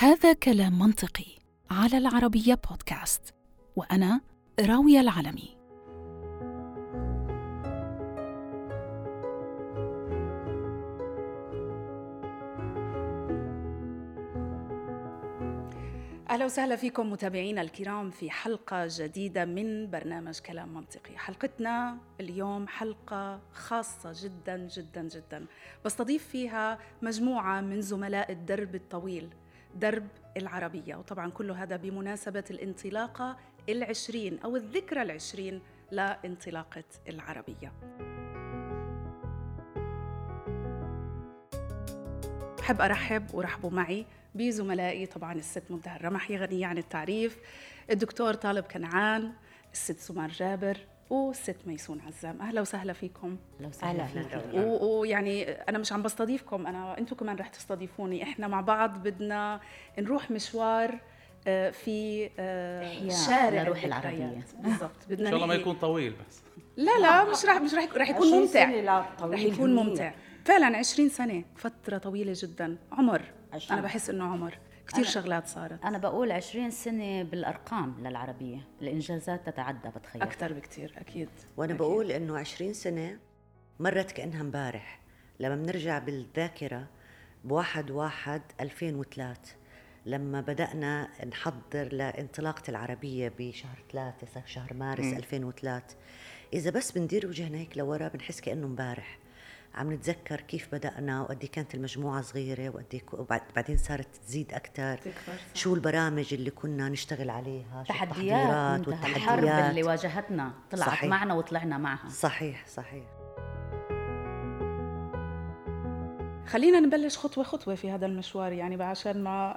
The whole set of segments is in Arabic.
هذا كلام منطقي على العربية بودكاست وأنا راوية العلمي أهلا وسهلا فيكم متابعينا الكرام في حلقة جديدة من برنامج كلام منطقي. حلقتنا اليوم حلقة خاصة جدا جدا جدا. بستضيف فيها مجموعة من زملاء الدرب الطويل. درب العربية. وطبعا كل هذا بمناسبة الانطلاقه العشرين أو الذكرى العشرين لانطلاقة العربية. أحب أرحب ورحبوا معي بزملائي. طبعا الست منتهى الرمحي غنية عن التعريف. الدكتور طالب كنعان الست سمار جابر والست ميسون عزام. أهلا وسهلا فيكم. أهلا وسهلا فيك. ويعني أنا مش عم بستضيفكم أنا أنتم كمان رح تستضيفوني. إحنا مع بعض بدنا نروح مشوار آه، في آه، شارع روح العربية. بالضبط. بدنا إن شاء الله ما يكون طويل بس. لا لا مش رح مش رح رح يكون ممتع. رح يكون ممتع. فعلا 20 سنة فترة طويلة جدا. عمر. عشان. أنا بحس إنه عمر. كثير شغلات صارت. أنا بقول 20 سنة بالأرقام للعربية الإنجازات تتعدى بتخيل. أكثر بكثير أكيد. وأنا أكيد. بقول إنه 20 سنة مرت كأنها امبارح. لما بنرجع بالذاكرة بواحد واحد 2003 لما بدأنا نحضر لانطلاقة العربية بشهر ثلاثة شهر مارس م. 2003 إذا بس بندير وجهنا هيك لورا بنحس كأنه امبارح. عم نتذكر كيف بدأنا وقد إيه كانت المجموعة صغيرة وقد وبعدين صارت تزيد أكثر شو البرامج اللي كنا نشتغل عليها؟ تحديات والتحديات الحرب اللي واجهتنا. طلعت صحيح. معنا وطلعنا معها. صحيح صحيح. خلينا نبلش خطوة خطوة في هذا المشوار يعني عشان ما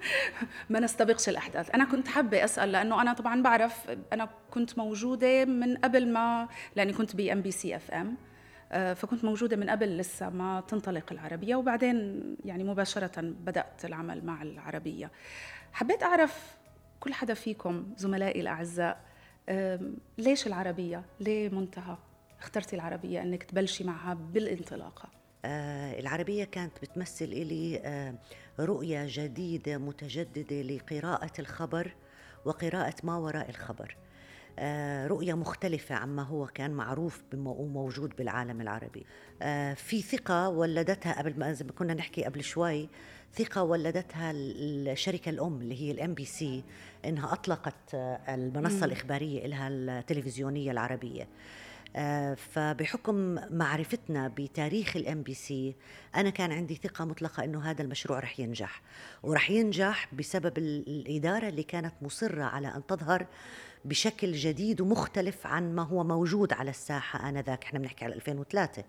ما نستبقش الأحداث. أنا كنت حابة أسأل لأنه أنا طبعا بعرف أنا كنت موجودة من قبل ما لأني كنت ب MBC FM آه، فكنت موجودة من قبل لسه ما تنطلق العربية وبعدين يعني مباشرة بدأت العمل مع العربية حبيت أعرف كل حدا فيكم زملائي الأعزاء ليش العربية؟ ليه منتهى؟ اخترتي العربية أنك تبلشي معها بالانطلاقة آه العربية كانت بتمثل لي آه رؤية جديدة متجددة لقراءة الخبر وقراءة ما وراء الخبر آه، رؤية مختلفة عما هو كان معروف وموجود بالعالم العربي. آه، في ثقة ولدتها قبل ما زي ما كنا نحكي قبل شوي ثقة ولدتها الشركة الأم اللي هي ال MBC إنها أطلقت آه، المنصة الإخبارية لها التلفزيونية العربية. فبحكم معرفتنا بتاريخ ال MBC أنا كان عندي ثقة مطلقة إنه هذا المشروع رح ينجح. ورح ينجح بسبب الإدارة اللي كانت مصرة على أن تظهر بشكل جديد ومختلف عن ما هو موجود على الساحة آنذاك. إحنا بنحكي على 2003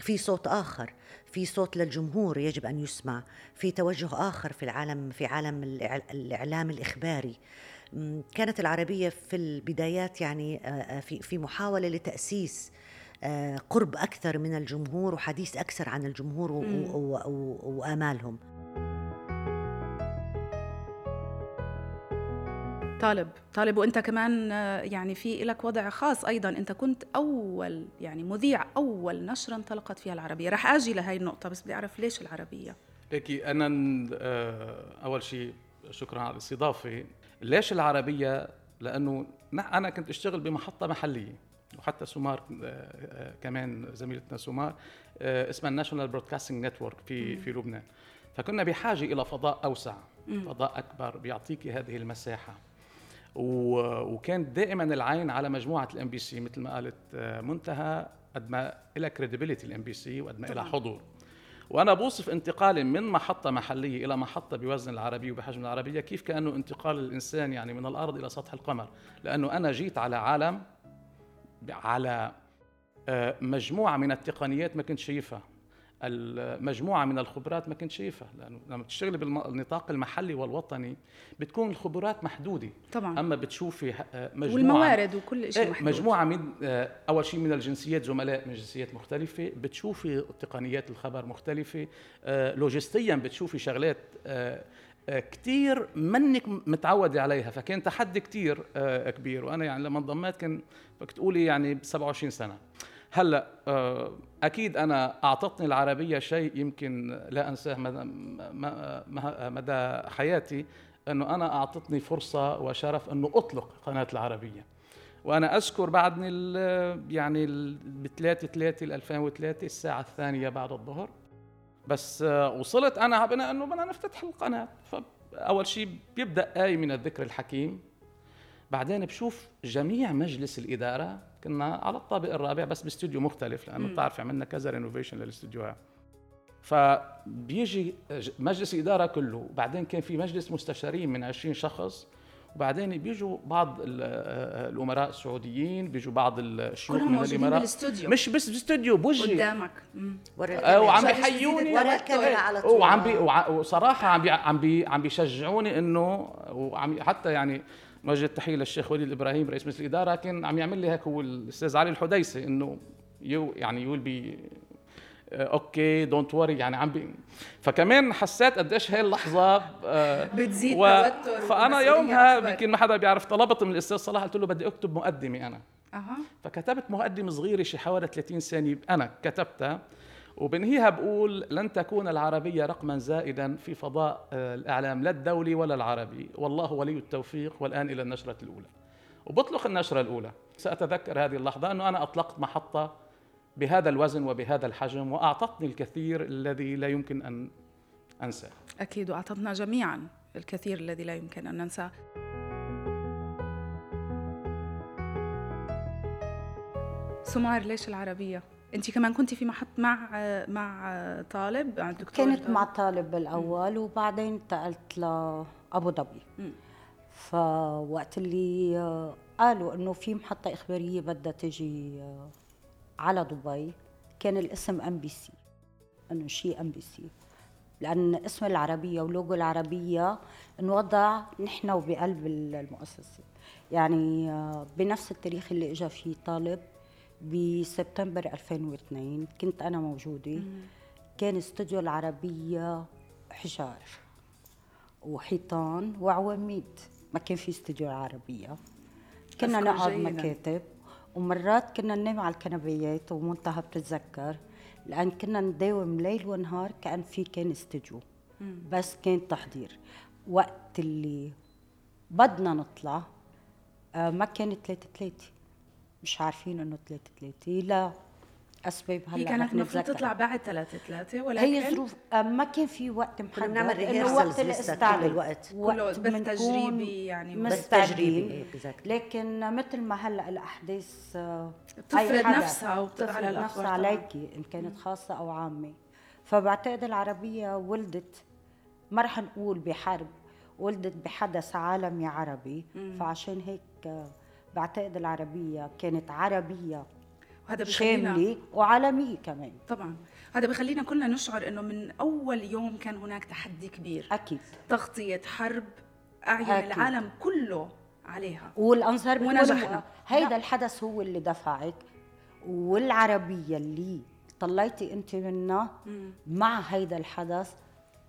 في صوت آخر في صوت للجمهور يجب أن يسمع في توجه آخر في العالم في عالم الإعلام الإخباري. كانت العربية في البدايات يعني في في محاولة لتأسيس قرب أكثر من الجمهور وحديث أكثر عن الجمهور وآمالهم. طالب طالب وأنت كمان آه، يعني في لك وضع خاص أيضا. أنت كنت أول يعني مذيع أول نشرة انطلقت فيها العربية. رح آجي لهي النقطة بس بدي أعرف ليش العربية؟ ليكي أنا آه، أول شيء شكرا على الاستضافة. ليش العربية؟ لأنه أنا كنت أشتغل بمحطة محلية وحتى سمار آه، كمان زميلتنا سمار اسمها ال National Broadcasting Network في في لبنان. فكنا بحاجة إلى فضاء أوسع فضاء أكبر بيعطيك هذه المساحة. وكانت دائما العين على مجموعة ال MBC مثل ما قالت آه، منتهى قد ما لها credibility ال MBC وقد ما لها حضور. وأنا بوصف انتقالي من محطة محلية إلى محطة بوزن العربية وبحجم العربية كيف كأنه انتقال الإنسان يعني من الأرض إلى سطح القمر. لأنه أنا جيت على عالم على آه، مجموعة من التقنيات ما كنت شايفها. المجموعة من الخبرات ما كنت شايفها لأنه لما تشتغلي بالنطاق المحلي والوطني بتكون الخبرات محدودة. طبعا. أما بتشوفي آه، مجموعة والموارد وكل شيء إيه، محدود. مجموعة من آه، أول شيء من الجنسيات زملاء من جنسيات مختلفة بتشوفي تقنيات الخبر مختلفة آه، لوجستيا بتشوفي شغلات كثير منك متعودة عليها فكان تحدي كثير كبير وأنا يعني لما انضميت كان بدك تقولي يعني ب 27 سنة. هلا آه، أكيد أنا أعطتني العربية شيء يمكن لا أنساه مدى, مدى حياتي إنه أنا أعطتني فرصة وشرف إنه أطلق قناة العربية. وأنا أذكر بعدني يعني ب 3 3 2003 الساعة الثانية بعد الظهر. بس آه، وصلت أنا بنا إنه بدنا نفتتح القناة. فأول شيء بيبدأ آي من الذكر الحكيم. بعدين بشوف جميع مجلس الإدارة كنا على الطابق الرابع بس باستوديو مختلف لأنه بتعرف عملنا كذا renovation للاستوديوهات فبيجي مجلس الاداره كله بعدين كان في مجلس مستشارين من 20 شخص وبعدين بيجوا بعض الأمراء السعوديين بيجوا بعض الشيوخ من الإمارات. مش بس بالاستوديو بوجهي قدامك. آه، وعم بيحيوني وعم بي وصراحة عم بي عم بي عم بيشجعوني إنه وعم حتى يعني نوجه التحيه للشيخ وليد إبراهيم رئيس مجلس الإدارة كان عم يعمل لي هيك هو الأستاذ علي الحديسي إنه you يعني يقول be okay don't worry يعني عم بي فكمان حسيت قديش هاي اللحظة آه بتزيد و... توتر فأنا يومها يمكن ما حدا بيعرف طلبت من الأستاذ صلاح قلت له بدي أكتب مقدمة أنا. أه. فكتبت مقدمة صغيرة شي حوالي 30 ثانية أنا كتبتها. وبنهيها بقول لن تكون العربية رقما زائدا في فضاء آه، الإعلام لا الدولي ولا العربي. والله ولي التوفيق والآن إلى النشرة الأولى. وبطلق النشرة الأولى. سأتذكر هذه اللحظة أنه أنا أطلقت محطة بهذا الوزن وبهذا الحجم وأعطتني الكثير الذي لا يمكن أن أنساه. أكيد وأعطتنا جميعا الكثير الذي لا يمكن أن ننساه. سمار ليش العربية؟ انت كمان كنتي في محط مع مع طالب مع الدكتور؟ كانت مع طالب بالاول وبعدين انتقلت لابو ظبي. فوقت اللي قالوا إنه في محطة إخبارية بدها تجي على دبي كان الاسم MBC إنه شيء MBC لأن اسم العربية ولوجو العربية انوضع نحن وبقلب المؤسسة. يعني بنفس التاريخ اللي اجى فيه طالب بسبتمبر 2002 كنت أنا موجودة. كان استوديو العربية حجار وحيطان وعواميد. ما كان في استوديو العربية. كنا نقعد مكاتب. ومرات كنا ننام على الكنبيات ومنتهى بتتذكر. لأن كنا نداوم ليل ونهار كأن في كان استوديو. بس كان تحضير. وقت اللي بدنا نطلع آه، ما كانت ثلاثة ثلاثة مش عارفين انه 3 3 لا أسباب هلا هي كانت المفروض تطلع بعد 3 3 ولكن هي ظروف ما كان في وقت محدد بنعمل ريهرسلز وقت الاستعداد الوقت. كله بث تجريبي يعني بث تجريبي لكن مثل ما هلا الأحداث آه، بتفرض نفسها وبتفرض على نفسها عليكي إن كانت خاصة أو عامة. فبعتقد العربية ولدت ما رح نقول بحرب ولدت بحدث عالمي عربي. فعشان هيك آه، بعتقد العربية كانت عربية وهذا شاملة وعالمية كمان. طبعا. هذا بخلينا كلنا نشعر إنه من أول يوم كان هناك تحدي كبير. أكيد. تغطية حرب أعين أكيد. العالم كله عليها. والانظار ونجحنا. هيدا الحدث هو اللي دفعك والعربية اللي طليتي أنت منها مع هيدا الحدث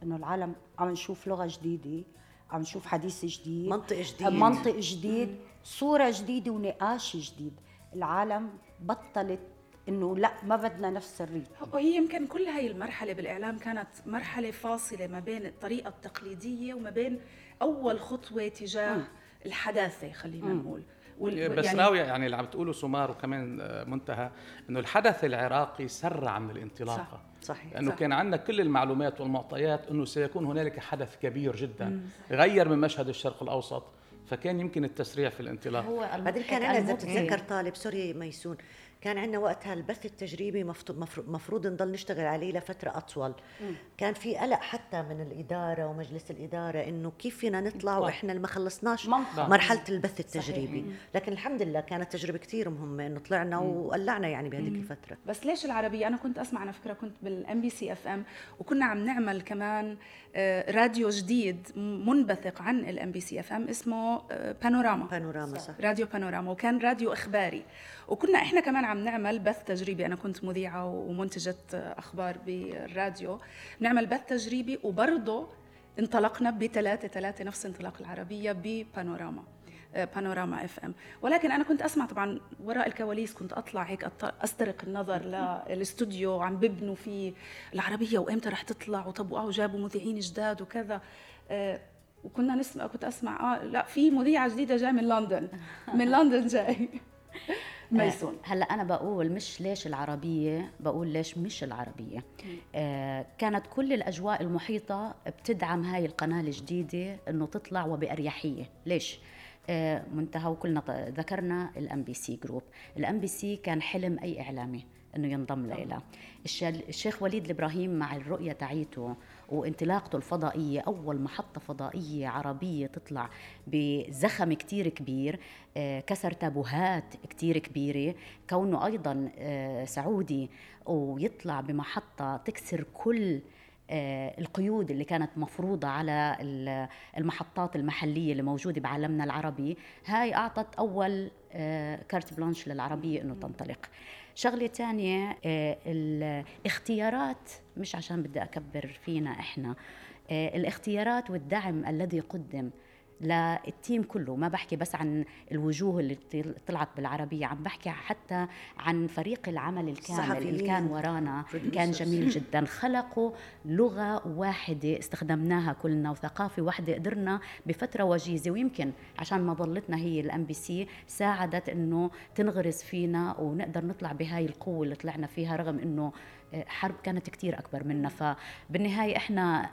إنه العالم عم نشوف لغة جديدة. عم نشوف حديث جديد. منطق جديد. منطق جديد صورة جديدة ونقاش جديد. العالم بطلت إنه لا ما بدنا نفس الريتم وهي يمكن كل هاي المرحلة بالإعلام كانت مرحلة فاصلة ما بين الطريقة التقليدية وما بين أول خطوة تجاه م. الحداثة خلينا نقول. بس يعني يعني اللي عم تقوله سمار وكمان آه، منتهى إنه الحدث العراقي سرع من الانطلاقة صح. صحيح لأنه صح. كان عندنا كل المعلومات والمعطيات إنه سيكون هنالك حدث كبير جدا مم. غير من مشهد الشرق الأوسط فكان يمكن التسريع في الانطلاق هو بعدين كان أنا إذا بتتذكر طالب سوري ميسون كان عندنا وقتها البث التجريبي مفروض نضل نشتغل عليه لفترة أطول. م. كان في قلق حتى من الإدارة ومجلس الإدارة إنه كيف فينا نطلع وإحنا ما خلصناش مرحلة البث التجريبي. صحيح. لكن الحمد لله كانت تجربة كثير مهمة إنه طلعنا وقلعنا يعني بهذيك الفترة. بس ليش العربية؟ أنا كنت أسمع على فكرة كنت بال MBC FM وكنا عم نعمل كمان آه، راديو جديد منبثق عن ال MBC FM اسمه آه، بانوراما. بانوراما صح. راديو بانوراما وكان راديو إخباري. وكنا إحنا كمان عم نعمل بث تجريبي. أنا كنت مذيعة ومنتجة أخبار بالراديو. نعمل بث تجريبي وبرضه انطلقنا بثلاثة ثلاثة نفس انطلاق العربية ببانوراما بانوراما إف إم. ولكن أنا كنت أسمع طبعا وراء الكواليس كنت أطلع هيك أسترق النظر للاستوديو. عم ببنوا فيه العربية وامتى رح تطلع؟ وطب جابوا مذيعين جداد وكذا. آه، وكنا نسمع كنت أسمع آه لا في مذيعة جديدة جاية من لندن. من لندن جاي. ميسون. هلا أنا بقول مش ليش العربية بقول ليش مش العربية. آه كانت كل الأجواء المحيطة بتدعم هاي القناة الجديدة إنه تطلع وبأريحية. ليش؟ آه منتهى وكلنا ذكرنا ال MBC Group ال MBC كان حلم أي إعلامي إنه ينضم لها الشيخ وليد الابراهيم مع الرؤية تاعيته وانطلاقته الفضائية أول محطة فضائية عربية تطلع بزخم كتير كبير آه، كسر تابوهات كتير كبيرة. كونه أيضا آه، سعودي ويطلع بمحطة تكسر كل آه، القيود اللي كانت مفروضة على المحطات المحلية اللي موجودة بعالمنا العربي هاي أعطت أول carte blanche للعربية أنه تنطلق. شغلة ثانية آه، الاختيارات مش عشان بدي أكبر فينا إحنا آه، الاختيارات والدعم الذي قدم. لل team كله ما بحكي بس عن الوجوه اللي طلعت بالعربية عم بحكي حتى عن فريق العمل الكامل اللي كان ورانا كان جميل جدا. خلقوا لغة واحدة استخدمناها كلنا وثقافة واحدة قدرنا بفترة وجيزة ويمكن عشان ما ضلتنا هي الام بي سي ساعدت إنه تنغرس فينا ونقدر نطلع بهاي القوة اللي طلعنا فيها رغم إنه آه، حرب كانت كتير أكبر منا. فبالنهاية إحنا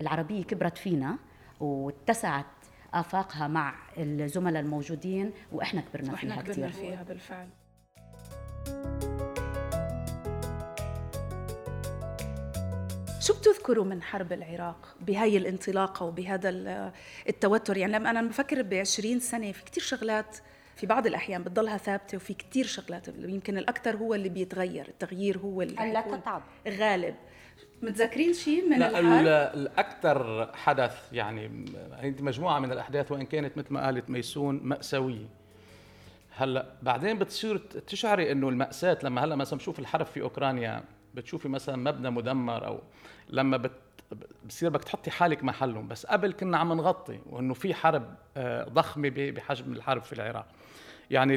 العربية كبرت فينا واتسعت أفاقها مع الزملاء الموجودين وإحنا كبرنا وإحنا فيها كبرنا فيها بالفعل. شو بتذكروا من حرب العراق بهاي الانطلاقة وبهذا التوتر؟ يعني لما أنا بفكر ب 20 سنة في كتير شغلات في بعض الأحيان بتضلها ثابتة وفي كتير شغلات يمكن الأكثر هو اللي بيتغير التغيير هو اللي لا تتعب غالب متذكرين شيء من لا الأكثر حدث يعني هي مجموعة من الأحداث وإن كانت مثل ما قالت ميسون مأساوية. هلأ بعدين بتصير تشعري إنه المأساة لما هلأ مثلا بشوف الحرب في أوكرانيا بتشوفي مثلا مبنى مدمر أو لما بت بصير بدك تحطي حالك محلهم. بس قبل كنا عم نغطي وإنه في حرب آه، ضخمة بحجم الحرب في العراق. يعني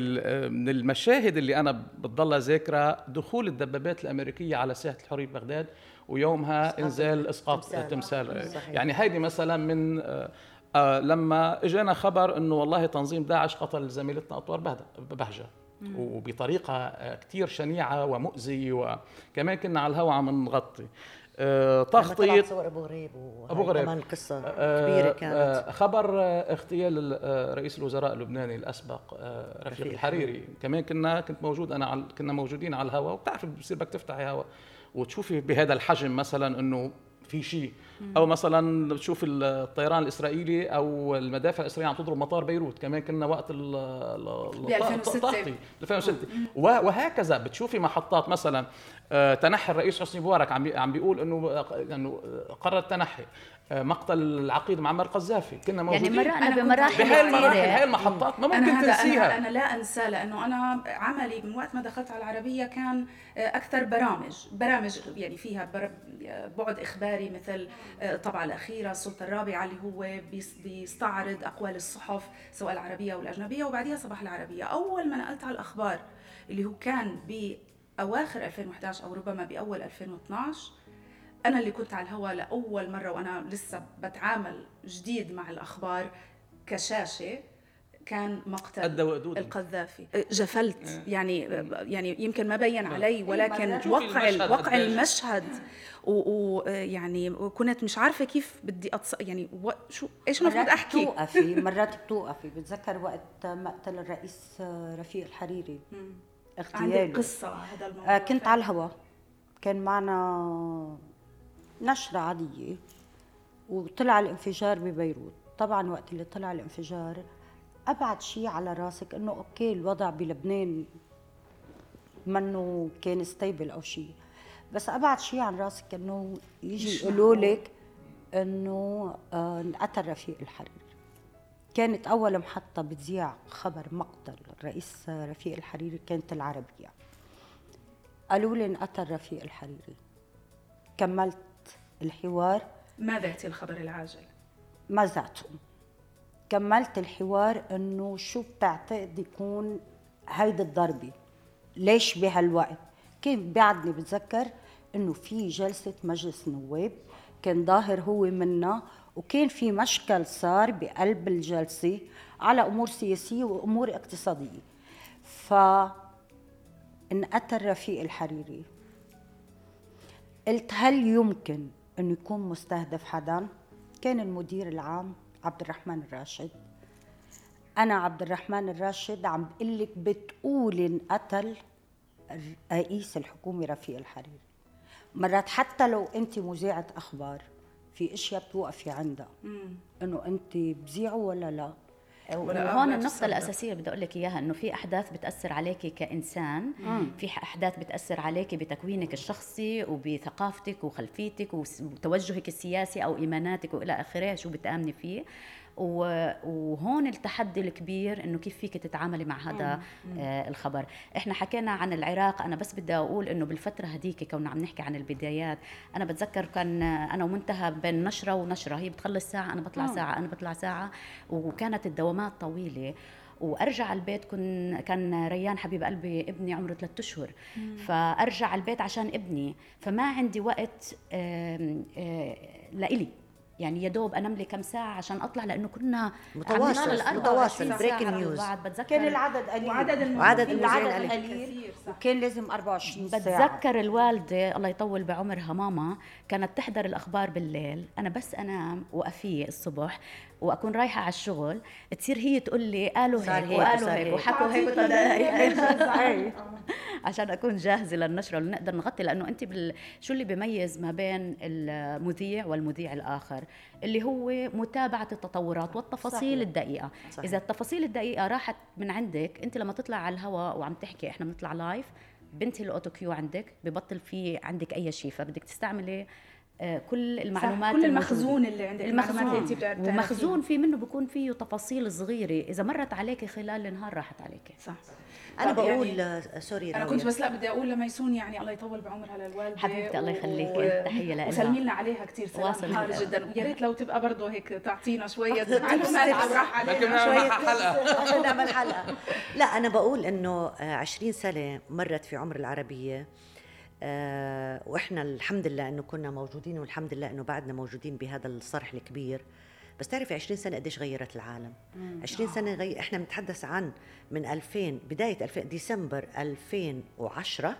من المشاهد اللي أنا بتضلها ذاكرة دخول الدبابات الأمريكية على ساحة الحرية بغداد ويومها إنزال إسقاط تمثال, تمثال. يعني هيدي مثلا من آه، آه، لما إجانا خبر إنه والله تنظيم داعش قتل زميلتنا أطوار بهجة. وبطريقة آه، كثير شنيعة ومؤذية وكمان كنا على الهواء عم نغطي. آه تخطيط صور أبو غريب أبو غريب. كمان قصة كبيرة كانت. آه خبر اغتيال رئيس الوزراء اللبناني الأسبق رفيق الحريري. كمان كنا كنت موجود أنا كنا موجودين على الهواء وبتعرف بصير بدك تفتحي هواء وتشوفي بهذا الحجم مثلا إنه في شيء. أو مثلا تشوف الطيران الإسرائيلي أو المدافع الاسرائيليه عم تضرب مطار بيروت كمان كنا وقت ال 2006 2006 وهكذا بتشوفي محطات مثلا آه، تنحي الرئيس حسني مبارك عم عم بيقول إنه إنه قرر التنحي. آه، مقتل العقيد معمر قذافي كنا يعني موجودين. يعني مرقنا بمراحل بهاي المراحل هاي المحطات ما ممكن أنا تنسيها. أنا, أنا لا انسى لأنه أنا عملي من وقت ما دخلت على العربية كان آه، أكثر برامج برامج يعني فيها بعد إخباري مثل الطبعه الأخيرة السلطة الرابعة اللي هو بيستعرض أقوال الصحف سواء العربية أو الاجنبيه وبعديها صباح العربية. أول ما نقلت على الأخبار اللي هو كان بأواخر 2011 أو ربما بأول 2012 أنا اللي كنت على الهواء لأول مرة وأنا لسه بتعامل جديد مع الأخبار كشاشة كان مقتل القذافي. جفلت. آه. يعني يعني يمكن ما بين. علي ولكن وقع وقع المشهد. ويعني وكنت مش عارفة كيف بدي أتص... يعني و... شو إيش المفروض أحكي؟ بتوقفي مرات بتوقفي. بتذكر وقت مقتل الرئيس رفيق الحريري؟ اغتياله عندي قصة هذا الموضوع كنت على الهواء. كان معنا نشرة عادية وطلع الانفجار ببيروت. طبعا وقت اللي طلع الانفجار أبعد شيء على راسك إنه أوكي الوضع بلبنان منه كان stable أو شيء. بس أبعد شيء عن راسك إنه يجي يقولوا لك إنه آه، انقتل رفيق الحريري كانت أول محطة بتذيع خبر مقتل الرئيس رفيق الحريري كانت العربية. قالوا لي انقتل رفيق الحريري كملت الحوار؟ ما ذاتي الخبر العاجل؟ ما ذاته كملت الحوار إنه شو بتعتقد يكون هيدي الضربة؟ ليش بهالوقت؟ كان بعدني بتذكر إنه في جلسة مجلس نواب كان ظاهر هو منا وكان في مشكل صار بقلب الجلسة على أمور سياسية وأمور اقتصادية. ف انقتل رفيق الحريري. قلت هل يمكن إنه يكون مستهدف حدا. كان المدير العام عبد الرحمن الراشد. أنا عبد الرحمن الراشد عم بقول لك بتقول انقتل رئيس الحكومة رفيق الحريري. مرات حتى لو أنت مذيعة أخبار في إشياء بتوقفي عندها. إنه أنت بذيعوا ولا لا؟ وهون النقطة الأساسية بدي أقول لك إياها إنه في أحداث بتأثر عليك كإنسان، مم. في أحداث بتأثر عليك بتكوينك الشخصي وبثقافتك وخلفيتك وتوجهك السياسي أو إيماناتك وإلى آخره شو بتآمني فيه، وهون التحدي الكبير إنه كيف فيك تتعاملي مع هذا آه الخبر. إحنا حكينا عن العراق. أنا بس بدي أقول إنه بالفترة هديك كنا عم نحكي عن البدايات أنا بتذكر كان أنا ومنتهى بين نشرة ونشرة. هي بتخلص ساعة أنا بطلع آه. ساعة أنا بطلع ساعة. وكانت الدوامات طويلة. وأرجع البيت كن كان ريان حبيب قلبي ابني عمره ثلاثة أشهر. فأرجع البيت عشان ابني. فما عندي وقت لإلي. يعني يا دوب انام لي كم ساعة عشان اطلع لأنه كنا متواصل متواصل break news بتذكر كان العدد قليل. وعدد وعدد المذيعين قليل. وكان لازم 24 ساعة. بتذكر الوالدة الله يطول بعمرها ماما كانت تحضر الأخبار بالليل. أنا بس أنام وأفيق الصبح. وأكون رايحة على الشغل تصير هي تقول لي قالوا هيك وقالوا هيك وحكوا هيك عشان أكون جاهزة للنشرة ونقدر نغطي لأنه أنت بال... شو اللي بيميز ما بين المذيع والمذيع الآخر؟ اللي هو متابعة التطورات والتفاصيل صحيح. الدقيقة. صحيح. إذا التفاصيل الدقيقة راحت من عندك أنت لما تطلع على الهواء وعم تحكي إحنا بنطلع live بنتي ال autocue عندك ببطل في عندك أي شيء فبدك تستعملي كل المعلومات كل المخزون اللي عندك المخزون اللي انت ومخزون في منه بكون فيه تفاصيل صغيرة. إذا مرت عليك خلال النهار راحت عليك. صح. أنا بقول يعني sorry أنا كنت بس لا بدي أقول لميسون يعني الله يطول بعمرها للوالدة حبيبتي الله يخليك. تحية لها وسلمي لنا عليها كثير سلام. حار جدا. ويا ريت لو تبقى برضه هيك تعطينا شوية معلومات. راح علينا. شوية حلقة. نعمل حلقة. لا أنا بقول إنه 20 سنة مرت في عمر العربية. آه وإحنا الحمد لله انه كنا موجودين والحمد لله انه بعدنا موجودين بهذا الصرح الكبير. بس تعرفي 20 سنة قديش غيرت العالم؟ مم. 20 سنة غي... إحنا بنتحدث عن من 2000 بداية 2000 ديسمبر 2010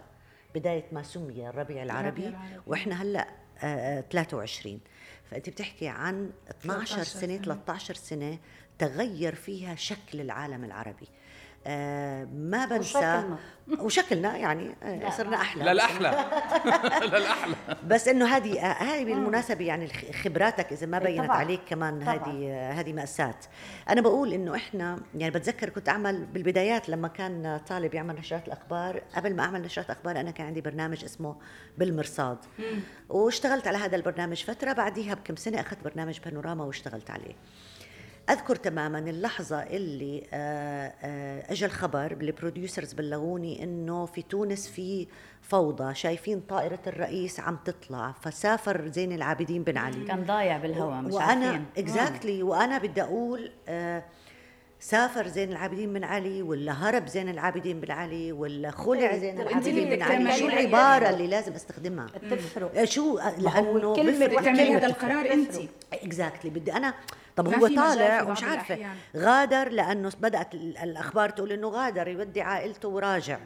بداية ما سمي الربيع العربي, العربي. وإحنا هلأ آه 23 فأنت بتحكي عن 12 سنة 13 سنة تغير فيها شكل العالم العربي. آه ما بنسى. وشكلنا, وشكلنا يعني آه صرنا أحلى. للاحلى للاحلى بس إنه هذه آه هذه بالمناسبة يعني خبراتك إذا ما إيه، بينت طبعا. عليك كمان هذه آه هذه مأساة. أنا بقول إنه إحنا يعني بتذكر كنت أعمل بالبدايات لما كان طالب يعمل نشرات الأخبار قبل ما أعمل نشرات أخبار أنا كان عندي برنامج اسمه بالمرصاد. واشتغلت على هذا البرنامج فترة بعديها بكم سنة أخذت برنامج بانوراما واشتغلت عليه. أذكر تماما اللحظة اللي آه، آه، اجى الخبر ال producers بلغوني إنه في تونس في فوضى شايفين طائرة الرئيس عم تطلع فسافر زين العابدين بن علي. كان ضايع بالهواء مش وأنا exactly exactly وأنا بدي أقول آه سافر زين العابدين بن علي ولا هرب زين العابدين بن علي ولا خلع إيه، زين العابدين بن علي. شو العبارة اللي لازم أستخدمها؟ تفرق شو لأنه كلمه هذا القرار أنت. exactly بدي أنا طب هو طالع ومش عارفة. غادر لأنه بدأت الأخبار تقول إنه غادر يودي عائلته وراجع.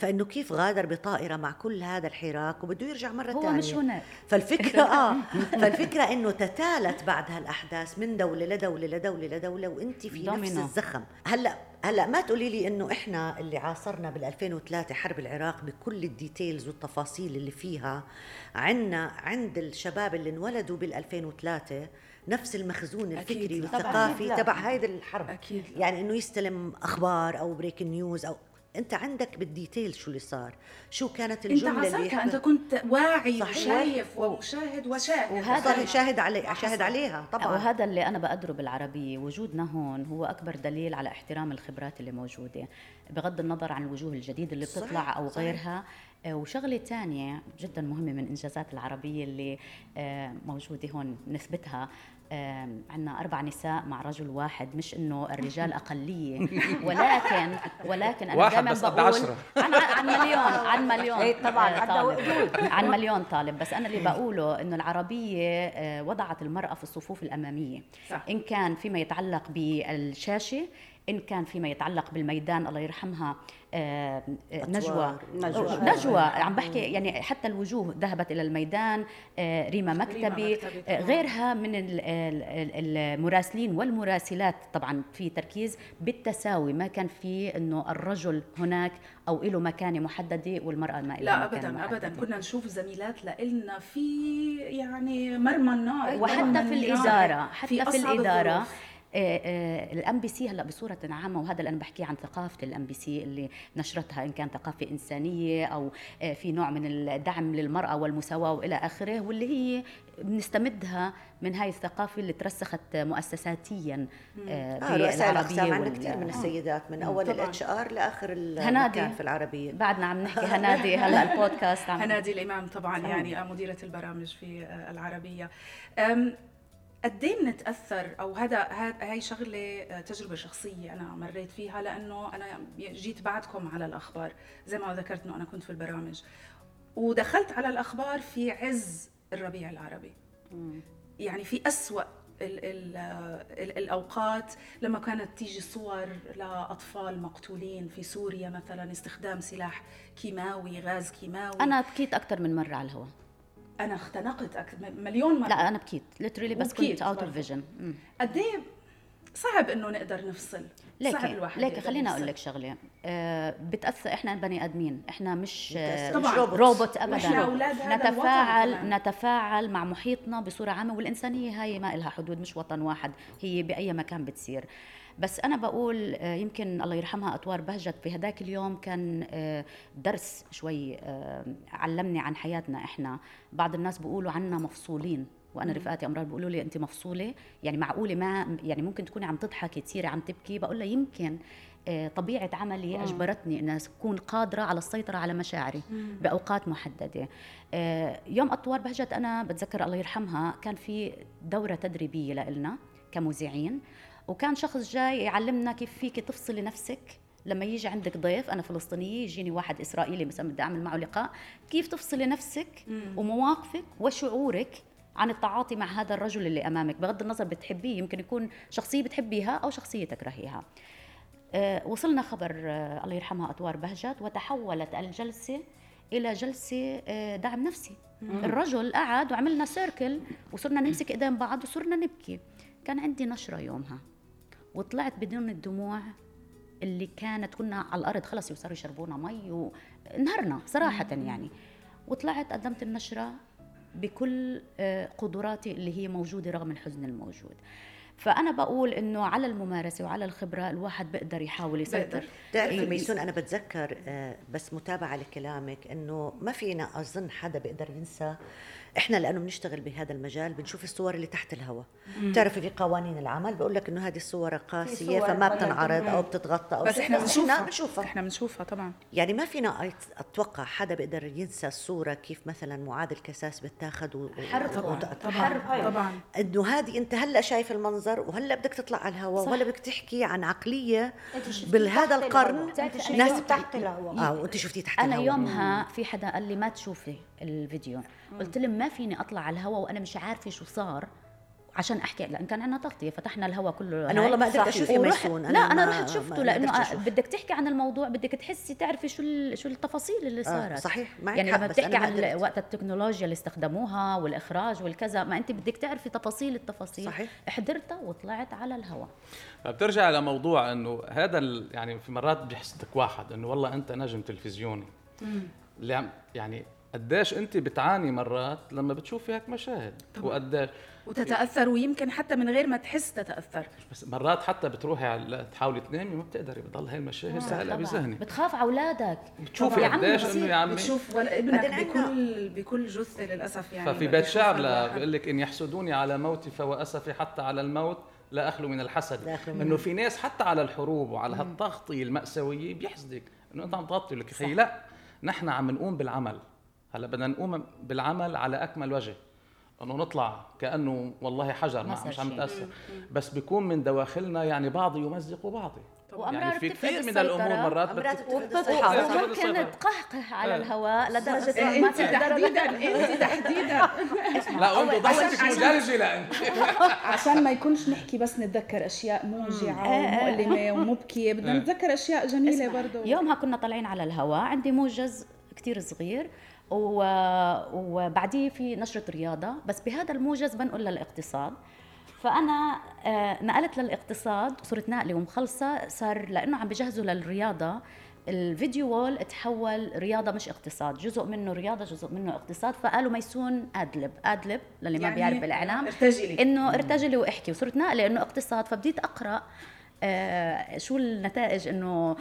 فإنه كيف غادر بطائرة مع كل هذا الحراك وبده يرجع مرة ثانية هو مش هناك. فالفكرة آه فالفكرة إنه تتالت بعد هالأحداث من دولة لدولة لدولة لدولة وانت في دومينو. نفس الزخم. هلأ هلأ ما تقولي لي إنه إحنا اللي عاصرنا بال 2003 حرب العراق بكل ال details والتفاصيل اللي فيها عندنا عند الشباب اللي انولدوا بال 2003 نفس المخزون الفكري والثقافي تبع هيدي الحرب. أكيد يعني إنه يستلم أخبار أو break news أو أنت عندك بال detail شو اللي صار؟ شو كانت الجملة انت اللي أنت كنت واعي وشايف ومشاهد وشاهد. وهذا شاهد علي شاهد عليها طبعا. وهذا اللي أنا بقدره بالعربية وجودنا هون هو أكبر دليل على احترام الخبرات اللي موجودة بغض النظر عن الوجوه الجديدة اللي بتطلع صحيح. أو غيرها. آه، وشغلة ثانية جدا مهمة من إنجازات العربية اللي آه، موجودة هون نثبتها. عندنا أربع نساء مع رجل واحد مش إنه الرجال أقلية. ولكن ولكن أنا دائما بقول عن عن مليون عن مليون. إيه، طبعا آه، طالب. عن مليون طالب. بس أنا اللي بقوله إنه العربية آه، وضعت المرأة في الصفوف الأمامية. صح. إن كان فيما يتعلق بالشاشة إن كان فيما يتعلق بالميدان الله يرحمها نجوى. نجوى نجوى. عم بحكي يعني حتى الوجوه ذهبت إلى الميدان ريما مكتبي غيرها من المراسلين والمراسلات طبعا في تركيز. بالتساوي ما كان في إنه الرجل هناك أو له مكانة محددة والمرأة ما لا ابدا ابدا. كنا نشوف زميلات لنا في يعني مرمى النار وحتى في الإدارة حتى في, في الإدارة الام بي سي هلا بصورة عامة وهذا اللي أنا بحكيه عن ثقافة الام بي سي اللي نشرتها إن كان ثقافة إنسانية أو آه، في نوع من الدعم للمرأة والمساواة وإلى آخره واللي هي بنستمدها من هاي الثقافة اللي ترسخت مؤسساتيا آه رؤساء الاقسام عندنا كثير من السيدات من أول ال HR لآخر هنادي. في العربية. بعدنا عم نحكي هنادي هلا البودكاست عم هنادي الإمام طبعا يعني مديرة البرامج في العربية. قد إيه بنتاثر أو هذا هاي شغلة آه، تجربة شخصية أنا مريت فيها لأنه أنا جيت بعدكم على الأخبار زي ما ذكرت إنه أنا كنت في البرامج. ودخلت على الأخبار في عز الربيع العربي. يعني في أسوأ ال ال ال الأوقات لما كانت تيجي صور لأطفال مقتولين في سوريا مثلا استخدام سلاح كيماوي غاز كيماوي. أنا بكيت أكثر من مرة على الهواء. أنا اختنقت أكثر مليون مرة. لا أنا بكيت. literally بس كنت out of vision قد إيه صعب إنه نقدر نفصل. ليك صعب الواحد ليك خلينا أقول لك شغلة. آه بتأثر إحنا بني آدمين. إحنا مش آه طبعا. روبوت. ابدا. نتفاعل نتفاعل مع محيطنا بصورة عامة والإنسانية هاي ما لها حدود مش وطن واحد. هي بأي مكان بتصير. بس أنا بقول آه، يمكن الله يرحمها أطوار بهجت في هذاك اليوم كان آه، درس شوي آه، علمني عن حياتنا إحنا. بعض الناس بيقولوا عنا مفصولين وأنا رفقاتي أمرار بيقولوا لي انت مفصولة. يعني معقولة ما يعني ممكن تكوني عم تضحكي تصيري عم تبكي. بقول لها يمكن طبيعة عملي أجبرتني أن أكون قادرة على السيطرة على مشاعري بأوقات محددة. يوم أطوار بهجت أنا بتذكر الله يرحمها كان في دورة تدريبية لنا كمذيعين. وكان شخص جاي يعلمنا كيف فيك تفصلي نفسك لما يجي عندك ضيف أنا فلسطينيه يجيني واحد إسرائيلي مثلا بدي أعمل معه لقاء. كيف تفصلي نفسك ومواقفك وشعورك عن التعاطي مع هذا الرجل اللي أمامك؟ بغض النظر بتحبيه يمكن يكون شخصية بتحبيها أو شخصية تكرهيها. أه وصلنا خبر أه الله يرحمها اطوار بهجت وتحولت الجلسة إلى جلسة أه دعم نفسي. مم. الرجل قعد وعملنا سيركل وصرنا نمسك إيدين بعض وصرنا نبكي. كان عندي نشرة يومها. وطلعت بدون الدموع اللي كانت كنا على الأرض. خلص وصاروا يشربونا مي ونهرنا صراحة يعني. وطلعت قدمت النشرة بكل آه، قدراتي اللي هي موجودة رغم الحزن الموجود. فأنا بقول إنه على الممارسة وعلى الخبرة الواحد بيقدر يحاول يسيطر. بتعرفي ميسون أنا بتذكر آه، بس متابعة لكلامك إنه ما فينا أظن حدا بيقدر ينسى إحنا لأنه بنشتغل بهذا المجال بنشوف الصور اللي تحت الهواء. بتعرفي في قوانين العمل بقول لك إنه هذه الصور قاسية فما بتنعرض أو بتتغطى أو بس إحنا بنشوفها. بنشوفها. إحنا بنشوفها طبعا. يعني ما فينا أتوقع حدا بيقدر ينسى الصورة كيف مثلا معاد الكساس بتاخذ و... حرب طبعا. طبعا, طبعا. إنه هذه أنت هلأ شايف المنظر وهلأ بدك تطلع على الهواء ولا بدك تحكي عن عقلية بهذا القرن ناس تحت الهواء. آه وأنت شفتي تحت أنا الهواء. يومها في حدا قال لي ما تشوفي. الفيديو. قلت لهم ما فيني أطلع على الهواء وأنا مش عارفة شو صار عشان أحكي لأن كان عندنا تغطية فتحنا الهواء كله أنا والله ما قدرت أشوف ميسون لا أنا رحت شفته لأنه بدك تحكي عن الموضوع بدك تحسي تعرفي شو شو التفاصيل اللي آه، صارت. آه صحيح. معك يعني لما بتحكي عن وقت التكنولوجيا اللي استخدموها والإخراج والكذا ما أنت بدك تعرفي تفاصيل التفاصيل. صحيح. حضرتها وطلعت على الهواء فبترجع لموضوع إنه هذا يعني في مرات بيحسدك واحد إنه والله أنت نجم تلفزيوني. يعني قديش انت بتعاني مرات لما بتشوفي هيك مشاهد؟ وقديش؟ وتتأثر ويمكن حتى من غير ما تحس تتأثر. بس مرات حتى بتروحي على تحاولي تنامي ما بتقدري بضل هاي المشاهد سهله بذهنك بتخاف على أولادك. بتشوفي قديش انه يا عمي بتشوف ابنك بكل بكل جثة للأسف يعني. ففي بيت شعر بيقول لك إن يحسدوني على موتي فهو أسفي حتى على الموت لا أخلو من الحسد. إنه في ناس حتى على الحروب وعلى هالتغطيه المأساوية بيحسدك. إنه أنت عم تغطي لك أخي لا نحن عم نقوم بالعمل. هلا بدنا نقوم بالعمل على أكمل وجه. إنه نطلع كأنه والله حجر ما مش عم نتاثر بس بيكون من دواخلنا يعني بعض يمزق بعضي. يعني في كثير من الأمور مرات بتضحك ممكن تقهقه على إيه. الهواء لدرجة إنه ما تقدر. تحديدا انت تحديدا. لا وانت ضحكتك مجلجله أنت. عشان ما يكونش نحكي بس نتذكر أشياء موجعة إيه، إيه. ومؤلمة ومبكية. بدنا نتذكر أشياء جميلة برضه يومها كنا طالعين على الهواء عندي موجز كثير صغير. وبعديه في نشرة رياضة. بس بهذا الموجز بنقل للاقتصاد. فأنا آه، نقلت للاقتصاد صرت ناقله ومخلصة. صار لأنه عم بجهزوا للرياضة. ال video wall تحول رياضة مش اقتصاد. جزء منه رياضة جزء منه اقتصاد. فقالوا ميسون أدلب. أدلب للي ما يعني بيعرف بالإعلام. ارتجلي. إنه ارتجلي وإحكي. وصرت ناقله إنه اقتصاد. فبديت أقرأ آه شو النتائج إنه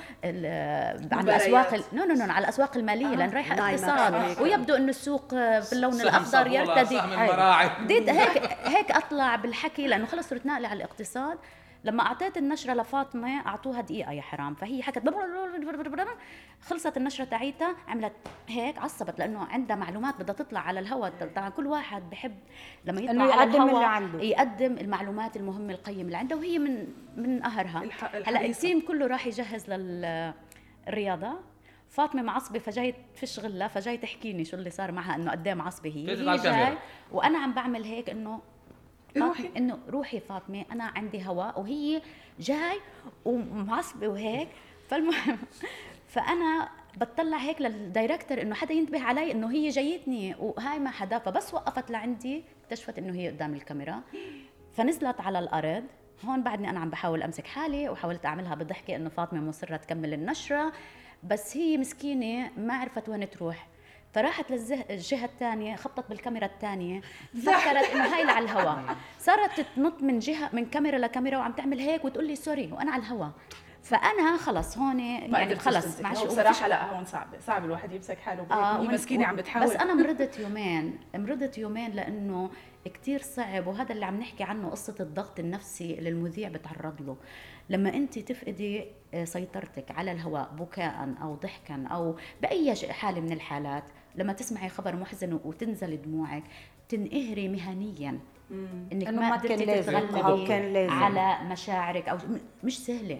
عن الأسواق no no no على الأسواق المالية آه. لأن رايحة اقتصاد. ويبدو إنه السوق باللون الأخضر يرتدي. بديت هيك هيك أطلع بالحكي لأنه خلص صرت ناقله على الاقتصاد. لما أعطيت النشرة لفاطمة أعطوها دقيقة يا حرام فهي حكت خلصت النشرة تاعيتها عملت هيك عصبت لأنه عندها معلومات بدها تطلع على الهواء طبعا كل واحد بحب لما يطلع على يقدم الهواء اللي عنده. يقدم المعلومات المهمة القيمة اللي عنده وهي من من قهرها هلأ التيم كله راح يجهز للرياضة. فاطمة معصبة فجاي تفش غلة فجاي تحكيني شو اللي صار معها إنه قد إيه معصبه هي, هي جاي وأنا عم بعمل هيك إنه روحي إنه روحي فاطمة أنا عندي هواء وهي جاي ومعصبة وهيك. فالمهم فأنا بتطلع هيك للدايركتور إنه حدا ينتبه علي إنه هي جايتني وهاي ما حدا. فبس وقفت لعندي اكتشفت إنه هي قدام الكاميرا. فنزلت على الأرض. هون بعدني أنا عم بحاول أمسك حالي وحاولت أعملها بضحكه إنه فاطمة مصرة تكمل النشرة. بس هي مسكينة ما عرفت وين تروح. فراحت للجهه الثانية خبطت بالكاميرا الثانية فكرت إنه هاي على الهواء صارت تنط من جهه من كاميرا لكاميرا وعم تعمل هيك وتقول لي سوري وأنا على الهواء فأنا خلص هون يعني خلص معش بصراحة لا هون صعب صعب الواحد يمسك حاله آه مسكينة عم بتحاول. بس أنا مرضت يومين مرضت يومين لأنه كتير صعب وهذا اللي عم نحكي عنه قصة الضغط النفسي اللي المذيع بتعرض له. لما انت تفقدي آه، سيطرتك على الهواء بكاء أو ضحكا أو بأي حالة من الحالات لما تسمعي خبر محزن وتنزل دموعك تنقهري مهنيا. إنك ما قدرتي تتغلبي على مشاعرك أو مش سهلة.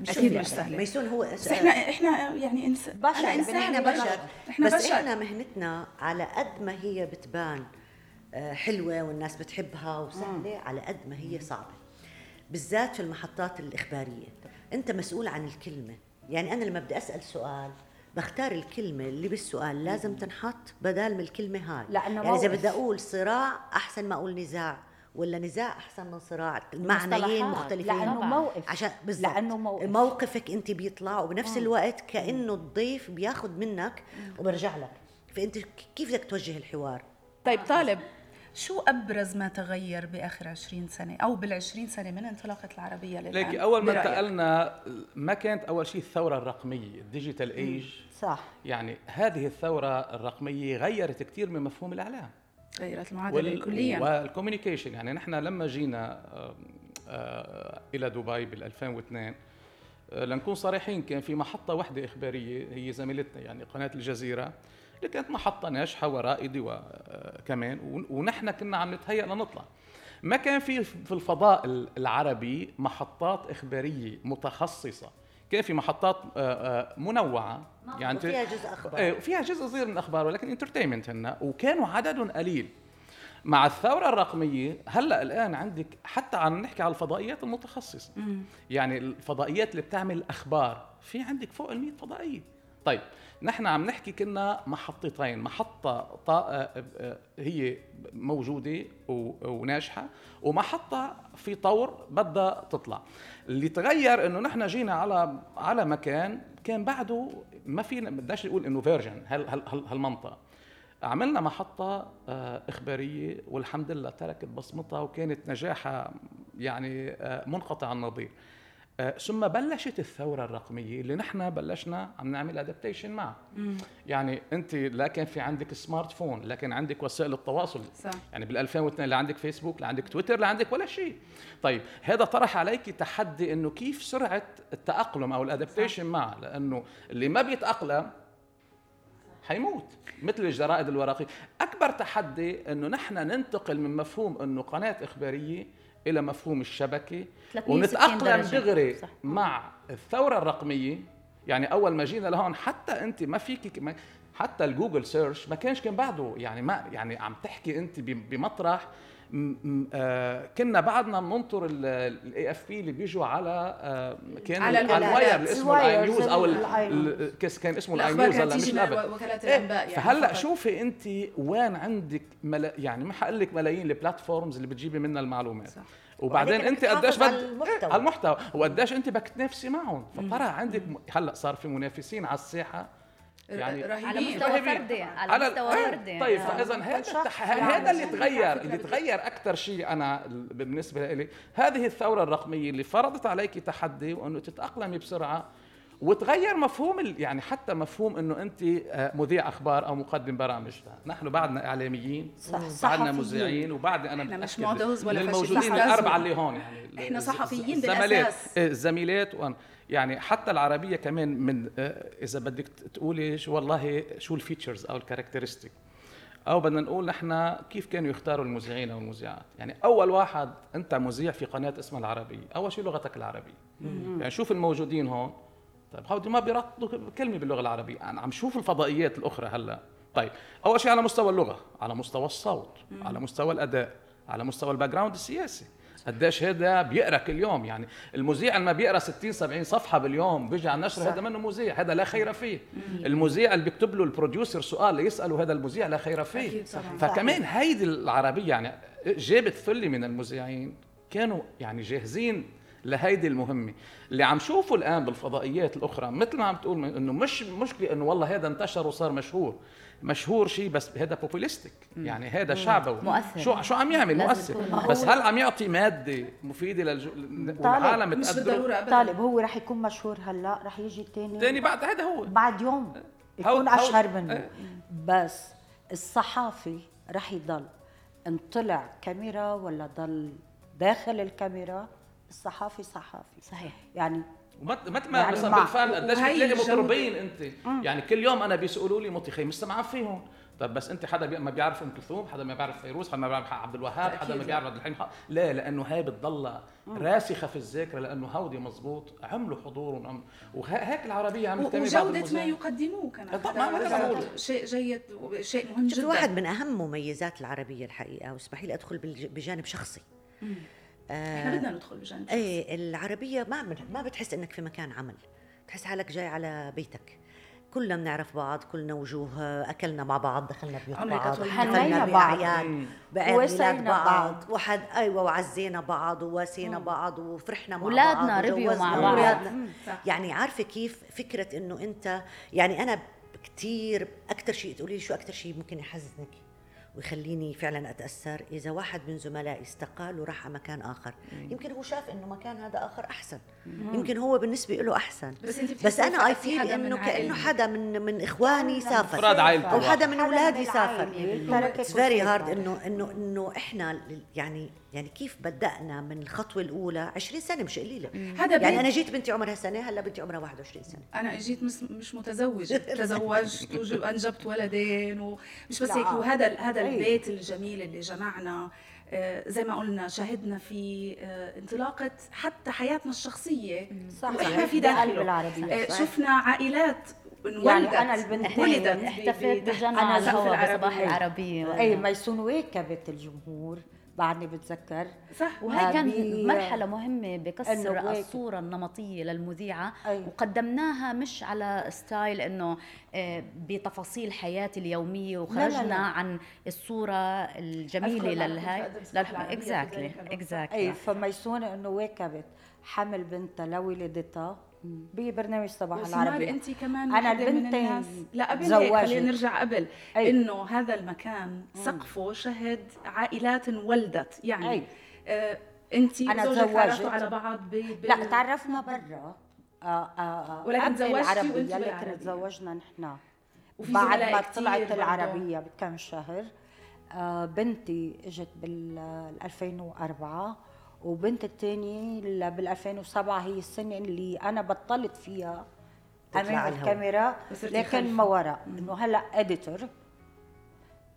مش أكيد مش سهلة. ميسون هو بس إحنا إحنا يعني انس بشر إحنا بشر. إحنا بس بشر. إحنا مهنتنا على قد ما هي بتبان آه، حلوة والناس بتحبها وسهلة على قد ما هي صعبة. بالذات في المحطات الإخبارية. أنت مسؤول عن الكلمة. يعني أنا لما بدي أسأل سؤال بختار الكلمة اللي بالسؤال لازم تنحط بدال من الكلمة هاي. لأنه يعني إذا بدي أقول صراع أحسن ما أقول نزاع. ولا نزاع أحسن من صراع. المعنيين مختلفين. لأنه موقف. عشان بالضبط. لأنه موقف. موقفك أنت بيطلع وبنفس الوقت كأنه الضيف بياخذ منك وبرجع لك. فأنت كيف بدك توجه الحوار؟ طيب طالب. شو أبرز ما تغير بآخر 20 سنة أو بال20 سنة من انطلاقة العربية للآن؟ ليكي أول ما انتقلنا ما كانت أول شيء الثورة الرقمية ال digital age؟ صح. يعني هذه الثورة الرقمية غيرت كثير من مفهوم الإعلام. غيرت المعادلة وال... كليا وال communication يعني نحن لما جينا آه، إلى دبي بال 2002 آه، لنكون صريحين كان في محطة واحدة إخبارية هي زميلتنا يعني قناة الجزيرة اللي كانت محطة ناجحة ورائدة وكمان آه، ونحن كنا عم نتهيأ لنطلع. ما كان في في الفضاء العربي محطات إخبارية متخصصة. كان في محطات منوعة. يعني فيها جزء أخبار. إيه، فيها جزء صغير من الأخبار ولكن انترتينمنت هن وكانوا عدد قليل. مع الثورة الرقمية هلأ الآن عندك حتى عم نحكي على الفضائيات المتخصصة. يعني الفضائيات اللي بتعمل أخبار في عندك فوق ال 100 فضائية. طيب نحن عم نحكي كنا محطتين محطة آه، آه، هي موجودة وناجحة ومحطة في طور بدها تطلع. اللي تغير إنه نحن جينا على على مكان كان بعده ما فينا بدناش نقول إنه فيرجن هالمنطقة. عملنا محطة آه، إخبارية والحمد لله تركت بصمتها وكانت نجاحها يعني منقطع النظير. آه، ثم بلشت الثورة الرقمية اللي نحن بلشنا عم نعمل adaptation معها. يعني أنت لا كان في عندك smartphone لا كان عندك وسائل التواصل. صح. يعني بال 2002 لا عندك فيسبوك لا عندك تويتر لا عندك ولا شيء. طيب هذا طرح عليك تحدي إنه كيف سرعة التأقلم أو ال adaptation معه لأنه اللي ما بيتأقلم حيموت مثل الجرائد الورقية. أكبر تحدي إنه نحن ننتقل من مفهوم إنه قناة إخبارية إلى مفهوم الشبكة ونتأقلم دغري مع الثورة الرقمية. يعني أول ما جينا لهون حتى أنت ما فيك حتى ال Google search ما كانش كان بعده. يعني ما يعني عم تحكي أنت بمطرح كنا بعدنا بننطر ال AFP اللي بيجوا على آه كان على ال wire اللي اسمه ال e-news أو كان اسمه ال e-news هلا مش قبل وكالات إيه، الأنباء يعني فهلا شوفي انت وين عندك ملا يعني ما حقول لك ملايين البلاتفورمز اللي بتجيبي منها المعلومات. صح. وبعدين انت قديش بد على المحتوى. وقديش انت بدك تنافسي معهم فطلع عندك هلا صار في منافسين على الساحة. يعني على مستوى فردي على, على مستوى إيه، فردي طيب فإذا هذا هذا اللي تغير اللي تغير أكثر شيء أنا بالنسبة لي هذه الثورة الرقمية اللي فرضت عليك تحدي وأنه تتأقلمي بسرعة وتغير مفهوم يعني حتى مفهوم أنه أنت آه، مذيع أخبار أو مقدم برامج. نحن بعدنا إعلاميين صح. بعدنا مذيعين وبعدنا أنا مش models ولا الموجودين الأربعة اللي هون يعني إحنا صحفيين بالأساس. الزميلات يعني حتى العربية كمان من آه، إذا بدك تقولي شو والله شو ال features أو ال characteristic أو بدنا نقول نحن كيف كانوا يختاروا المذيعين أو المذيعات. يعني أول واحد أنت مذيع في قناة اسمها العربية. أول شيء لغتك العربية. يعني شوف الموجودين هون. طيب هودي ما بيغلطوا كلمة باللغة العربية. أنا عم شوف الفضائيات الأخرى هلأ. طيب أول شيء على مستوى اللغة على مستوى الصوت على مستوى الأداء على مستوى ال background السياسي. قديش هذا بيقرا كل يوم يعني المذيع لما بيقرا 60 70 صفحة باليوم بيجي على النشرة هذا منه مذيع هذا لا خير فيه. المذيع اللي بيكتب له ال producer سؤال ليساله هذا المذيع لا خير فيه. فكمان هيدي العربية يعني جابت ثلة من المذيعين كانوا يعني جاهزين لهيدي المهمة. اللي عم شوفه الآن بالفضائيات الأخرى مثل ما عم تقول إنه مش مشكلة إنه والله هذا انتشر وصار مشهور. مشهور شيء بس هذا بوبوليستيك يعني هذا شعبوي مؤثر. شو شو عم يعمل؟ مؤثر. بس هل عم يعطي مادة مفيدة للعالم مش بالضروره ابدا. طالب هو رح يكون مشهور هلأ رح يجي ثاني ثاني بعد هذا هو. بعد يوم يكون أشهر منه. إيه. بس الصحافي رح يضل. إن طلع كاميرا ولا ضل داخل الكاميرا الصحافي صحافي. صحيح. يعني ومت ما يعني مثلا بالفن قديش بتلاقي مطربين أنت. مم. يعني كل يوم أنا بيسألوا لي مطي خي مستمع فيهم. طيب بس أنت حدا ما بيعرف أم كلثوم حدا ما بيعرف فيروز حدا ما بيعرف عبد الوهاب حدا ما بيعرف عبد الحليم لا لأنه هاي بتضل راسخة في الذاكرة لأنه هودي مزبوط عملوا حضور وهيك العربية عم تعمل وجودة ما يقدموه كمان طبعا ما شيء جيد وشيء مهم جدا. واحد من أهم مميزات العربية الحقيقة واسمحي لي أدخل بجانب شخصي. مم. إحنا بدنا ندخل بجانب إيه العربية ما ما بتحس إنك في مكان عمل. تحس حالك جاي على بيتك. كلنا بنعرف بعض كلنا وجوه أكلنا مع بعض دخلنا بيوت بعض حلينا بعض بعيد بعض. وحد أيوه وعزينا بعض وواسينا بعض وفرحنا مع بعض اولادنا ربيوا مع بعض. يعني عارفة كيف فكرة إنه انت يعني أنا كثير أكثر شيء تقولي لي شو أكثر شيء ممكن يحزنك؟ ويخليني فعلا أتأثر. إذا واحد من زملائي استقال وراح على مكان آخر مم. يمكن هو شاف إنه مكان هذا آخر أحسن. مم. يمكن هو بالنسبة له أحسن. بس, بس أنا I feel إنه كانه حدا من من إخواني سافر. أو حدا من أولادي سافر. it's very hard انه انه إنه إحنا يعني يعني كيف بدأنا من الخطوة الأولى؟ 20 سنة مش قليلة. هذا يعني أنا جيت بنتي عمرها سنة هلا بنتي عمرها 21 سنة. أنا جيت مش, مش متزوجة. تزوجت وأنجبت ولدين ومش بس هيك وهذا هذا البيت الجميل اللي جمعنا آه، زي ما قلنا شهدنا في آه، انطلاقة حتى حياتنا الشخصية. صحيح. في داخل العربية آه، شفنا عائلات يعني أنا البنت ولدت احتفلت بجمع الهواء بصباح العربية. اي ميسون واكبت الجمهور. بعدني بتذكر. صح وهي كانت مرحلة مهمة بكسر الصورة النمطية للمذيعة. أيوة. وقدمناها مش على style إنه آه، بتفاصيل حياتي اليومية وخرجنا لا لا لا. عن الصورة الجميلة للهاي exactly exactly أي فميسونة إنه واكبت حمل بنتها لولدتها. ببرنامج صباح العربي. انت كمان أنا البنتين لا قبل خلينا نرجع قبل. أي. إنه هذا المكان سقفه شهد عائلات ولدت يعني أي. آه انت أنا تزوجت. على بعض ب... ب... لا تعرفنا برا. آه آه آه ولكن تزوجتي وانت لكن تزوجنا نحن. بعد ما طلعت العربية بكم شهر آه بنتي إجت بال 2004 وبنت الثانية بال 2007 هي السنة اللي أنا بطلت فيها امام الكاميرا لكن ما وراء إنه هلا editor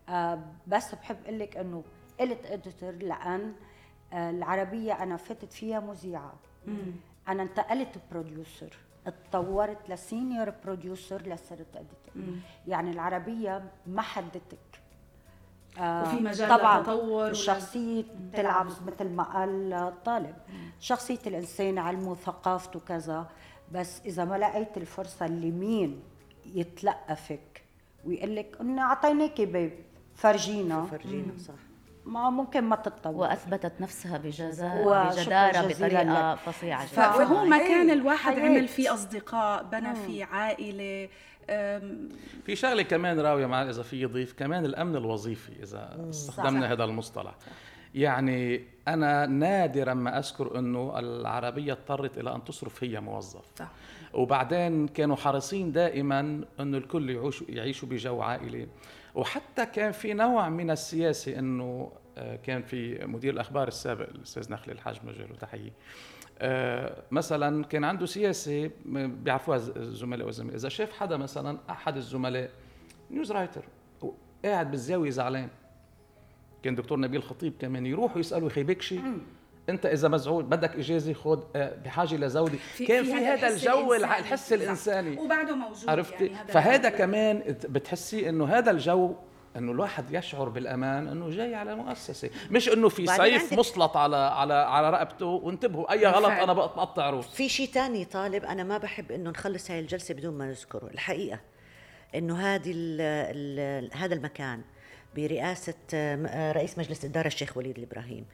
آه بس بحب أقول لك إنه قلت editor لأن آه العربية أنا فتت فيها مذيعة. أنا انتقلت producer اتطورت ل senior producer لصرت editor يعني العربية ما حدتك وفي مجال طبعا تطور الشخصية تلعب مثل ما قال طالب شخصية الإنسان علمه وثقافته كذا بس إذا ما لقيت الفرصة اللي مين يتلقفك ويقول لك إنه أعطيناكي بيب فرجينا. فرجينا صح. ما ممكن ما تتطور. وأثبتت نفسها بجزاء بجدارة بطريقة فظيعة. فهو مكان الواحد عمل فيه أصدقاء بنى فيه عائلة في شغلة كمان راوية مع إذا في يضيف كمان الأمن الوظيفي إذا استخدمنا هذا المصطلح. يعني أنا نادرا ما أذكر إنه العربية اضطرت إلى أن تصرف هي موظف. صح. وبعدين كانوا حريصين دائما إنه الكل يعيشوا يعيشوا بجو عائلي. وحتى كان في نوع من السياسة إنه آه، كان في مدير الأخبار السابق الأستاذ نخل الحاج مجر وتحيه آه، مثلا كان عنده سياسة بيعرفوها الزملاء والزملاء إذا شاف حدا مثلا أحد الزملاء news writer قاعد بالزاوية زعلان. كان دكتور نبيل خطيب كمان يروحوا يسألوا يخيبك شيء انت اذا مزعول بدك اجازة خذ آه، بحاجة لزوجي في كان في, في هذا الجو الإنساني. الحس الإنساني. وبعده موجود عرفتي؟ يعني فهذا كمان بتحسي إنه هذا الجو إنه الواحد يشعر بالأمان إنه جاي على مؤسسة. مش إنه في سيف مسلط على على على رقبته وانتبهوا. أي غلط أنا بقطع روح. في شيء ثاني طالب أنا ما بحب إنه نخلص هاي الجلسة بدون ما نذكره الحقيقة. إنه هذه هذا المكان برئاسة رئيس مجلس الاداره الشيخ وليد الإبراهيم.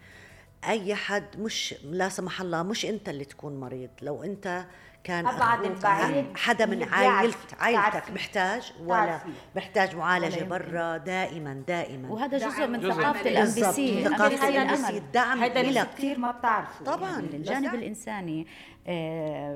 أي حد مش لا سمح الله مش أنت اللي تكون مريض. لو أنت كان أبعد بعيد حدا من عائلت عائلتك محتاج ولا محتاج معالجة برا دائما دائما. وهذا جزء من ثقافة ال MBC ثقافة ال MBC الدعم هذا كثير ما بتعرفوا طبعا. الجانب الإنساني.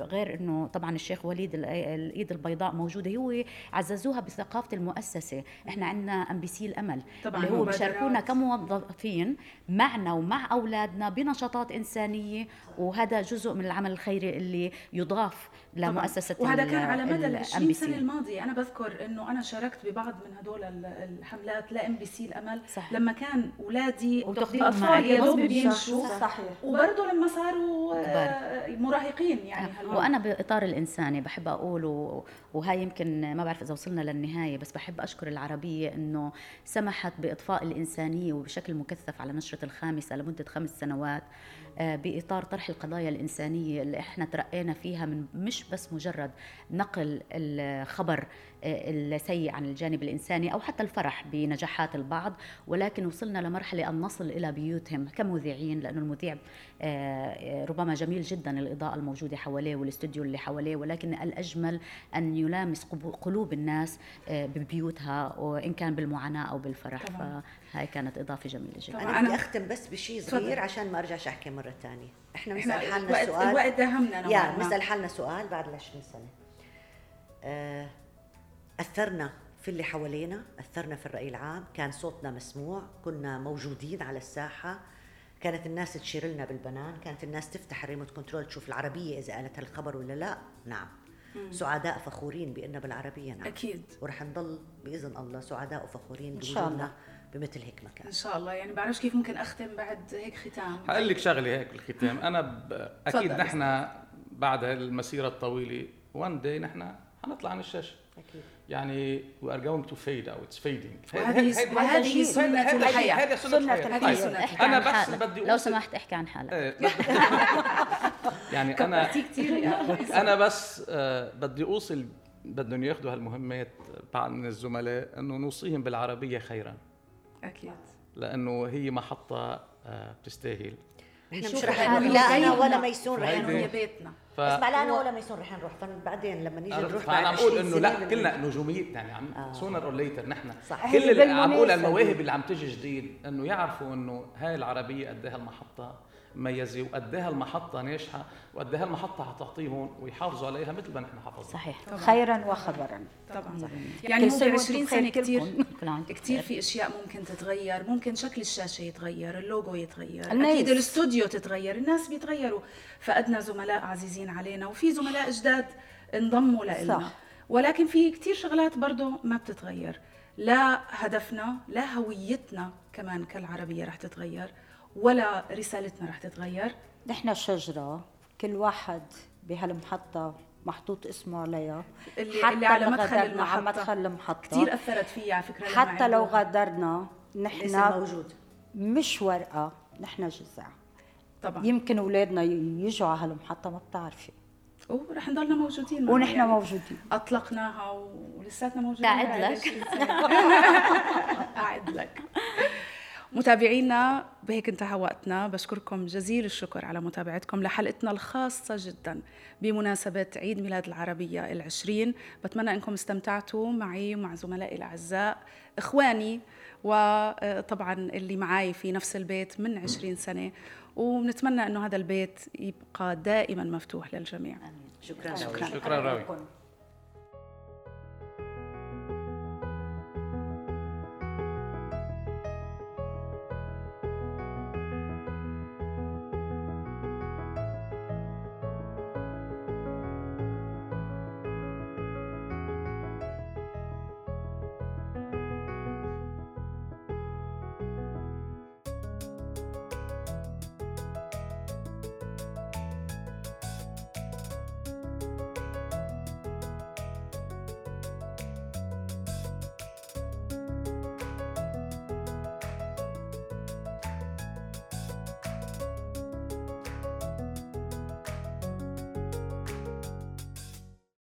غير إنه طبعا الشيخ وليد الإيد البيضاء موجودة. هو عززوها بثقافة المؤسسة. إحنا عندنا MBC الأمل طبعا اللي هو بيشاركونا كموظفين معنا ومع أولادنا بنشاطات إنسانية وهذا جزء من العمل الخيري اللي يضاف لمؤسسة وهذا كان على مدى ال 20 سنة الماضية. أنا بذكر إنه أنا شاركت ببعض من هدول الحملات ل MBC الأمل. صح. لما كان اولادي أطفال يا دوب بيمشوا صحيح. وبرضه لما صاروا آه، مراهقين يعني آه. وأنا بإطار الإنساني بحب أقول وهي يمكن ما بعرف إذا وصلنا للنهاية بس بحب أشكر العربية إنه سمحت بإطفاء الإنسانية وبشكل مكثف على نشرة الخامسة لمدة خمس سنوات آه، بإطار طرح القضايا الإنسانية اللي إحنا ترقينا فيها من مش بس مجرد نقل الخبر السيء عن الجانب الإنساني أو حتى الفرح بنجاحات البعض ولكن وصلنا لمرحلة أن نصل إلى بيوتهم كمذيعين لأنه المذيع آه، ربما جميل جدا الإضاءة الموجودة حواليه والإستوديو اللي حواليه ولكن الأجمل أن يلامس قلوب الناس آه، ببيوتها وإن كان بالمعاناة أو بالفرح. فهاي كانت إضافة جميلة جدا. أنا بدي أختم بس بشيء صغير عشان ما أرجعش أحكي مرة ثانية إحنا بنسأل حالنا سؤال الوقت دهمنا يا بنسأل حالنا سؤال بعد ال 20 سنة. آه أثرنا في اللي حوالينا أثرنا في الرأي العام. كان صوتنا مسموع كنا موجودين على الساحة. كانت الناس تشير لنا بالبنان. كانت الناس تفتح ال remote control تشوف العربية إذا قالت هالخبر ولا لا. نعم. سعداء فخورين بأننا بالعربية نعم أكيد ورح نضل بإذن الله سعداء وفخورين بوجودنا بمثل هيك مكان ان شاء الله يعني بعرفش كيف ممكن اختم بعد هيك ختام هقول لك شغله هيك بالختام أنا ب... أكيد نحن بعد المسيره الطويله one day نحن حنطلع عن الشاشه أكيد يعني we are going to fade أو it's fading وهذه وهذه سنة الحياة هذه سنة الحياة طيب. أنا بس بدي لو سمحت احكي عن حالك إيه، يعني أنا أنا بس آه، بدي أوصل بدهم ياخذوا هالمهمات بعض من الزملاء إنه نوصيهم بالعربية خيرا. أكيد. لأنه هي محطة آه، بتستاهل. إحنا مش رح نروح لا أنا ولا ميسون رح نروح بيتنا. ف... اسمع لا أنا ولا ميسون رح نروح. فبعدين لما نيجي نروح فأنا عم أقول إنه لا كلنا نجومية يعني عم sooner or later نحن. صح. كل اللي عم أقول المواهب اللي عم تجي جديد إنه يعرفوا إنه هاي العربية قد إيه المحطه مميزه وقد إيه المحطة ناجحة وقد إيه المحطة حتعطيهم ويحافظوا عليها مثل ما نحن حافظنا. صحيح. طبعا. خيرا وخبرا. طبعا. صحيح. يعني ممكن 20 سنة كثير كثير في أشياء ممكن تتغير. ممكن شكل الشاشة يتغير اللوجو يتغير الناس. أكيد الاستوديوهات تتغير الناس بيتغيروا. فقدنا زملاء عزيزين علينا وفي زملاء جداد انضموا لنا صح. ولكن في كتير شغلات برضه ما بتتغير. لا هدفنا لا هويتنا كمان كالعربية رح تتغير. ولا رسالتنا رح تتغير؟ نحن شجرة كل واحد بهالمحطة محطوط اسمه عليها. اللي, اللي على مدخل على المحطة. مدخل المحطة. كثير أثرت فيي على فكرة حتى لو. غادرنا نحن موجود. مش ورقة نحن جزع طبعا. يمكن أولادنا يجوا على هالمحطة ما بتعرفي. ورح نضلنا موجودين ونحن يعني. موجودين. أطلقناها ولساتنا موجودين قاعد لك. قاعد لك. متابعينا بهيك انتهى وقتنا. بشكركم جزيل الشكر على متابعتكم لحلقتنا الخاصة جدا بمناسبة عيد ميلاد العربية العشرين. بتمنى إنكم استمتعتوا معي ومع زملائي الأعزاء إخواني وطبعا اللي معي في نفس البيت من عشرين سنة. ونتمنى أنه هذا البيت يبقى دائما مفتوح للجميع. شكرا. شكرا. شكرا. راوي